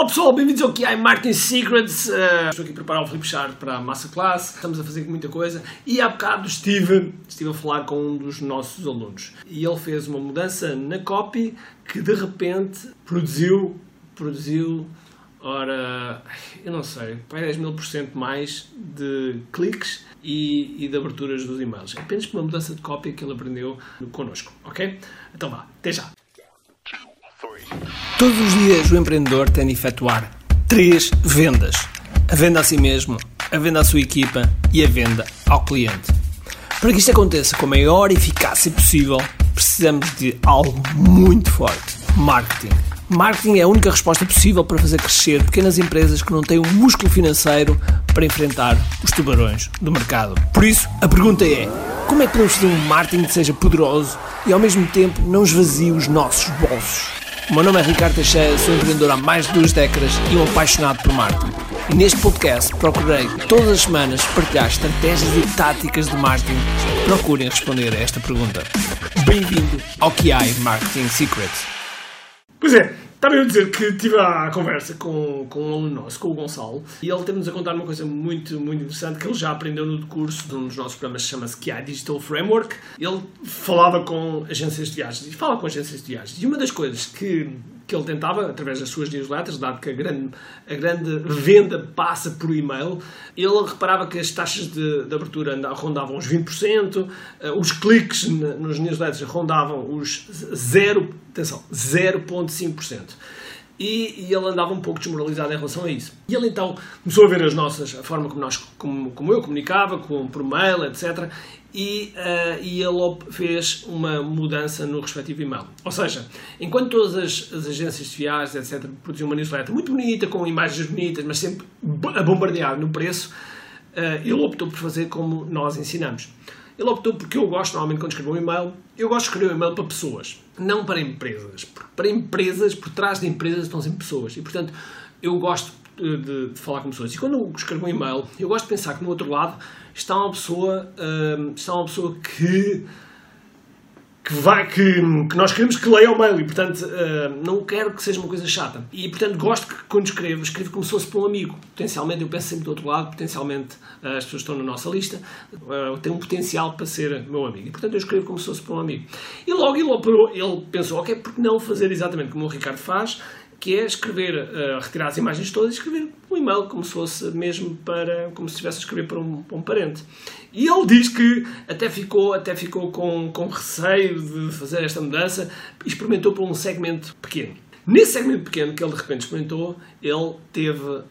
Olá pessoal, bem-vindos ao QI Marketing Secrets. Uh, estou aqui a preparar o Flipchart para a Masterclass. Estamos a fazer muita coisa. E há bocado estive, estive a falar com um dos nossos alunos. E ele fez uma mudança na copy que de repente produziu, produziu, ora, eu não sei, vai 10 mil por cento mais de cliques e, e, de aberturas dos e-mails. Apenas por uma mudança de cópia que ele aprendeu connosco, ok? Então vá, até já. Todos os dias o empreendedor tem de efetuar três vendas: a venda a si mesmo, a venda à sua equipa e a venda ao cliente. Para que isto aconteça com a maior eficácia possível, precisamos de algo muito forte: marketing. Marketing é a única resposta possível para fazer crescer pequenas empresas que não têm um músculo financeiro para enfrentar os tubarões do mercado. Por isso, a pergunta é: como é que podemos fazer um marketing que seja poderoso e ao mesmo tempo não esvazie os nossos bolsos? O meu nome é Ricardo Teixeira, sou empreendedor há mais de duas décadas e um apaixonado por marketing. E neste podcast procurei todas as semanas partilhar estratégias e táticas de marketing procurem responder a esta pergunta. Bem-vindo ao QI Marketing Secrets. Pois é, Estava a dizer que tive a conversa com, com um aluno nosso, com o Gonçalo, e ele teve-nos a contar uma coisa muito, muito interessante que ele já aprendeu no curso de um dos nossos programas que chama-se QI Digital Framework. Ele falava com agências de viagens e fala com agências de viagens. E uma das coisas que que ele tentava, através das suas newsletters, dado que a grande, a grande venda passa por e-mail, ele reparava que as taxas de, de abertura rondavam os 20%, eh, os cliques nos newsletters rondavam os 0, atenção, 0,5%. E, e, ele andava um pouco desmoralizado em relação a isso. E ele então começou a ver as nossas, a forma como, nós, como, como eu comunicava, com, por mail, etc e, uh, e ele fez uma mudança no respectivo e-mail. Ou seja, enquanto todas as, as agências de viagens, etc., produziam uma newsletter muito bonita, com imagens bonitas, mas sempre a bombardear no preço, uh, ele optou por fazer como nós ensinamos. Ele optou porque eu gosto, normalmente, quando escrevo um e-mail, eu gosto de escrever um e-mail para pessoas, não para empresas. Porque para empresas, por trás de empresas estão sempre pessoas. E, portanto, eu gosto de, de, falar com pessoas. E quando eu escrevo um e-mail, eu gosto de pensar que no outro lado está uma pessoa, uh, está uma pessoa que que, vai, que, que nós queremos que leia o mail e, portanto, uh, não quero que seja uma coisa chata. E, portanto, gosto que, quando escrevo, escrevo como se fosse para um amigo. Potencialmente, eu penso sempre do outro lado, potencialmente uh, as pessoas estão na nossa lista, uh, têm um potencial para ser meu amigo. E, portanto, eu escrevo como se fosse para um amigo. E logo ele, ele pensou, ok, por que não fazer exatamente como o Ricardo faz, que é escrever, uh, retirar as imagens todas e escrever um e-mail como se fosse mesmo para, como se estivesse a escrever para um, para um parente. E ele diz que até ficou, até ficou com, com receio de fazer esta mudança e experimentou por um segmento pequeno. Nesse segmento pequeno que ele de repente experimentou, ele teve uh,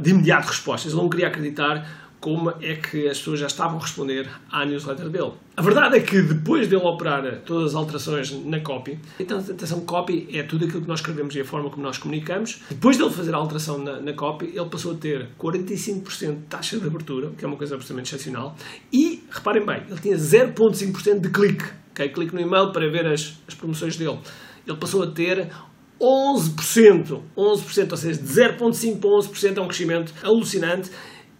de imediato respostas. Ele não queria acreditar como é que as pessoas já estavam a responder à newsletter dele. A verdade é que depois dele operar todas as alterações na copy, então, atenção, copy é tudo aquilo que nós escrevemos e a forma como nós comunicamos. Depois dele fazer a alteração na, na copy, ele passou a ter 45% de taxa de abertura, que é uma coisa absolutamente excepcional, e, reparem bem, ele tinha 0,5% de clique. Okay? Clique no e-mail para ver as, as promoções dele. Ele passou a ter 11%, 11%, ou seja, de 0,5% para 11% é um crescimento alucinante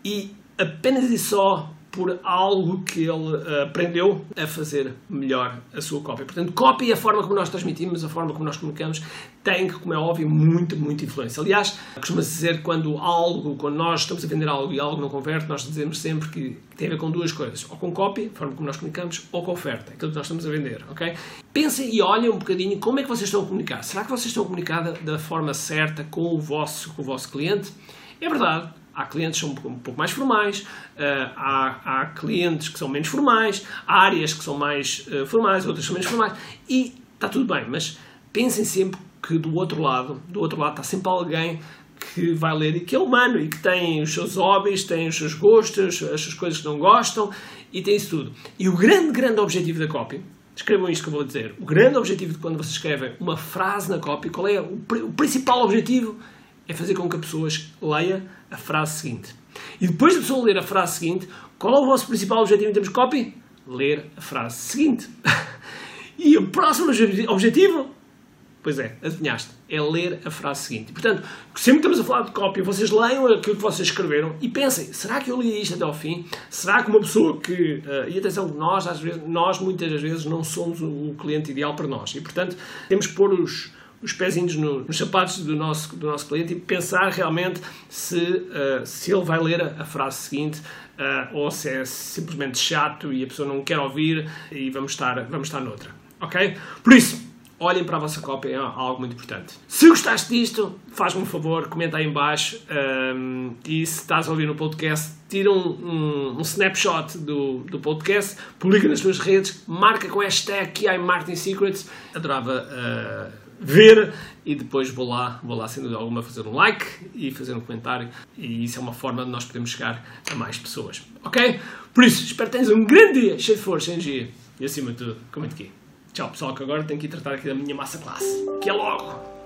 e apenas e só por algo que ele uh, aprendeu a fazer melhor a sua cópia. Portanto, cópia e a forma como nós transmitimos, a forma como nós comunicamos, tem, como é óbvio, muita, muita influência. Aliás, costuma-se dizer que quando algo, quando nós estamos a vender algo e algo não converte, nós dizemos sempre que tem a ver com duas coisas. Ou com cópia, a forma como nós comunicamos, ou com oferta, aquilo que nós estamos a vender, ok? Pensem e olhem um bocadinho como é que vocês estão a comunicar. Será que vocês estão a comunicar da forma certa com o vosso, com o vosso cliente? É verdade, Há clientes que são um pouco mais formais, uh, há, há, clientes que são menos formais, há áreas que são mais uh, formais, outras são menos formais, e está tudo bem, mas pensem sempre que do outro lado, do outro lado está sempre alguém que vai ler e que é humano e que tem os seus hobbies, tem os seus gostos, as suas coisas que não gostam e tem isso tudo. E o grande, grande objetivo da copy, escrevam isto que eu vou dizer, o grande objetivo de quando vocês escrevem uma frase na copy, qual é o, o principal objetivo? É fazer com que a pessoa leia a frase seguinte. E depois de a pessoa ler a frase seguinte, qual é o vosso principal objetivo em termos de copy? Ler a frase seguinte. e o próximo objetivo? Pois é, adivinhaste, é ler a frase seguinte. Portanto, sempre que estamos a falar de cópia, vocês leiam aquilo que vocês escreveram e pensem, será que eu li isto até ao fim? Será que uma pessoa que... Uh, e atenção, nós, às vezes, nós muitas das vezes não somos o cliente ideal para nós. E, portanto, temos que pôr os, os pezinhos no, nos sapatos do nosso, do nosso cliente e pensar realmente se, uh, se ele vai ler a, a frase seguinte uh, ou se é simplesmente chato e a pessoa não quer ouvir e vamos estar, vamos estar noutra. Ok? Por isso, olhem para a vossa cópia, é algo muito importante. Se gostaste disto, faz-me um favor, comenta aí em baixo um, e se estás a ouvir no podcast, tira um, um, um, snapshot do, do podcast, publica nas tuas redes, marca com hashtag QI Marketing Secrets. Adorava uh, ver e depois vou lá, vou lá sem dúvida alguma fazer um like e fazer um comentário e isso é uma forma de nós podermos chegar a mais pessoas, ok? Por isso, espero que tenhas um grande dia, cheio de força, energia e acima de tudo, comente aqui. Tchau pessoal, que agora tenho que ir tratar aqui da minha massa classe, que é logo!